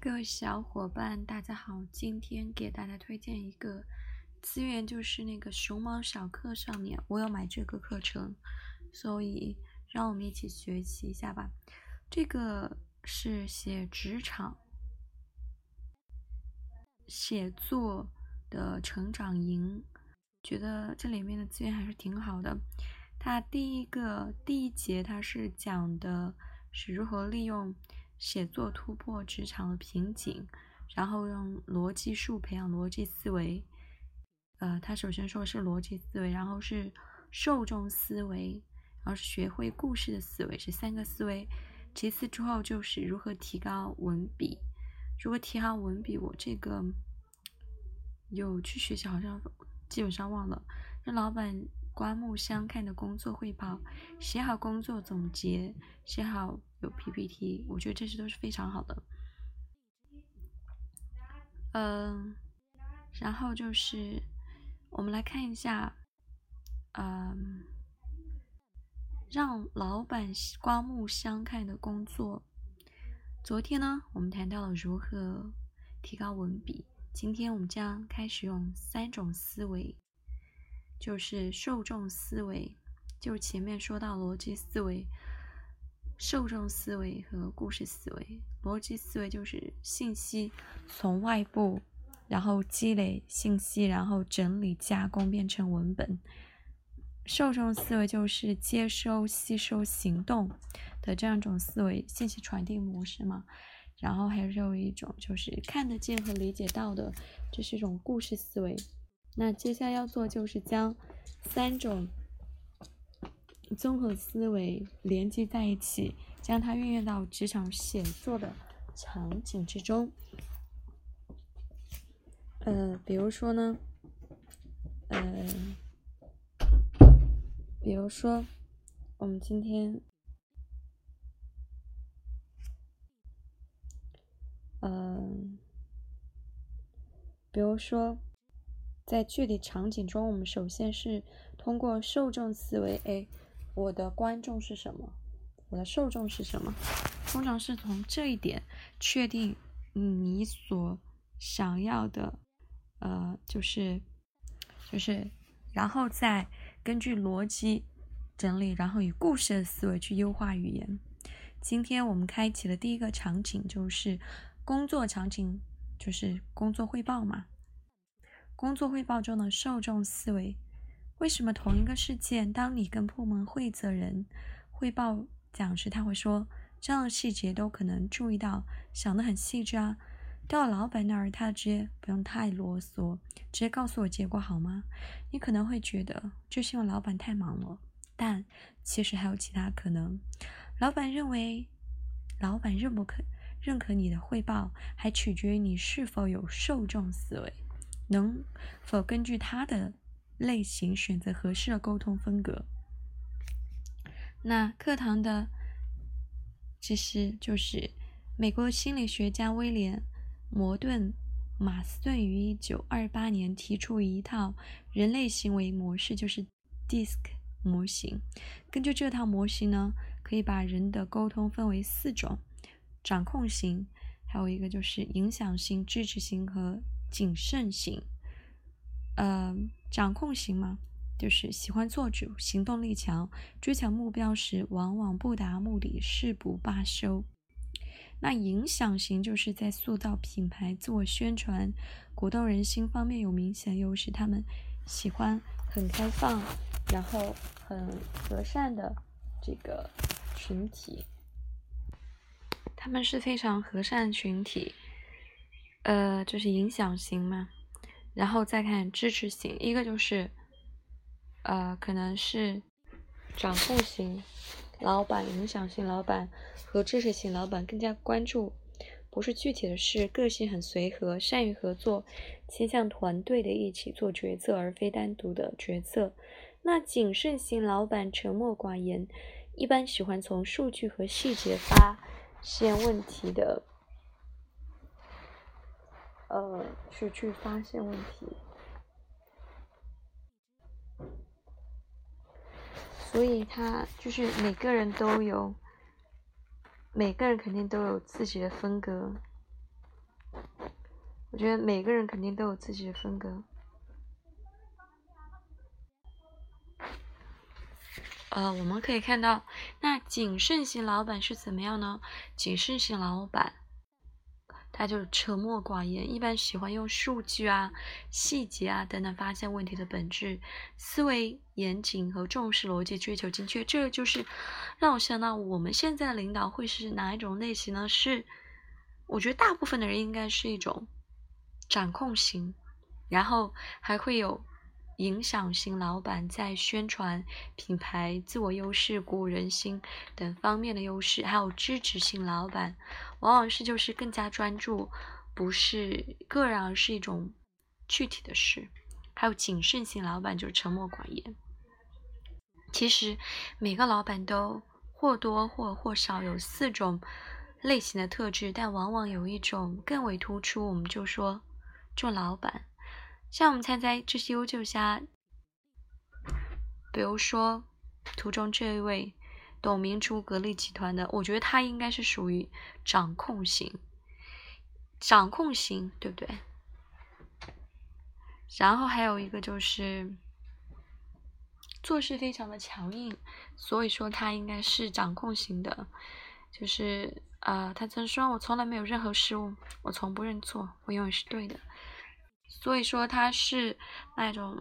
各位小伙伴，大家好！今天给大家推荐一个资源，就是那个熊猫小课上面，我有买这个课程，所以让我们一起学习一下吧。这个是写职场写作的成长营，觉得这里面的资源还是挺好的。它第一个第一节，它是讲的是如何利用。写作突破职场的瓶颈，然后用逻辑术培养逻辑思维。呃，他首先说是逻辑思维，然后是受众思维，然后是学会故事的思维，是三个思维。其次之后就是如何提高文笔。如何提高文笔，我这个有去学习，好像基本上忘了。那老板刮目相看的工作汇报，写好工作总结，写好。有 PPT，我觉得这些都是非常好的。嗯，然后就是我们来看一下，嗯，让老板刮目相看的工作。昨天呢，我们谈到了如何提高文笔，今天我们将开始用三种思维，就是受众思维，就前面说到逻辑思维。受众思维和故事思维，逻辑思维就是信息从外部，然后积累信息，然后整理加工变成文本。受众思维就是接收、吸收、行动的这样一种思维信息传递模式嘛。然后还有一种就是看得见和理解到的，这是一种故事思维。那接下来要做就是将三种。综合思维连接在一起，将它运用到职场写作的场景之中。呃，比如说呢，呃，比如说，我们今天，嗯，比如说，在具体场景中，我们首先是通过受众思维，哎。我的观众是什么？我的受众是什么？通常是从这一点确定你所想要的，呃，就是，就是，然后再根据逻辑整理，然后以故事的思维去优化语言。今天我们开启的第一个场景就是工作场景，就是工作汇报嘛。工作汇报中的受众思维。为什么同一个事件，当你跟部门会责人汇报讲时，他会说这样的细节都可能注意到，想得很细致啊。到老板那儿，他直接不用太啰嗦，直接告诉我结果好吗？你可能会觉得这是因为老板太忙了，但其实还有其他可能。老板认为，老板认不可认可你的汇报，还取决于你是否有受众思维，能否根据他的。类型选择合适的沟通风格。那课堂的其实就是美国心理学家威廉·摩顿·马斯顿于一九二八年提出一套人类行为模式，就是 DISC 模型。根据这套模型呢，可以把人的沟通分为四种：掌控型，还有一个就是影响型、支持型和谨慎型。呃，掌控型嘛，就是喜欢做主，行动力强，追求目标时往往不达目的誓不罢休。那影响型就是在塑造品牌、自我宣传、鼓动人心方面有明显优势，他们喜欢很开放，然后很和善的这个群体，他们是非常和善群体，呃，就是影响型嘛。然后再看支持型，一个就是，呃，可能是掌控型老板、影响型老板和支持型老板更加关注，不是具体的事，个性很随和，善于合作，倾向团队的一起做决策，而非单独的决策。那谨慎型老板沉默寡言，一般喜欢从数据和细节发现问题的。呃，去去发现问题，所以他就是每个人都有，每个人肯定都有自己的风格。我觉得每个人肯定都有自己的风格。呃，我们可以看到，那谨慎型老板是怎么样呢？谨慎型老板，他就沉默寡言，一般喜欢用数据啊、细节啊等等发现问题的本质，思维严谨和重视逻辑，追求精确。这就是让我想到，我们现在的领导会是哪一种类型呢？是，我觉得大部分的人应该是一种掌控型，然后还会有。影响型老板在宣传品牌、自我优势、鼓舞人心等方面的优势，还有支持性老板，往往是就是更加专注，不是个人，而是一种具体的事。还有谨慎型老板就是沉默寡言。其实每个老板都或多或或少有四种类型的特质，但往往有一种更为突出。我们就说做老板。像我们猜猜这些优秀虾，比如说图中这一位董明珠格力集团的，我觉得他应该是属于掌控型，掌控型对不对？然后还有一个就是做事非常的强硬，所以说他应该是掌控型的，就是呃，他曾说我从来没有任何失误，我从不认错，我永远是对的。所以说它是那种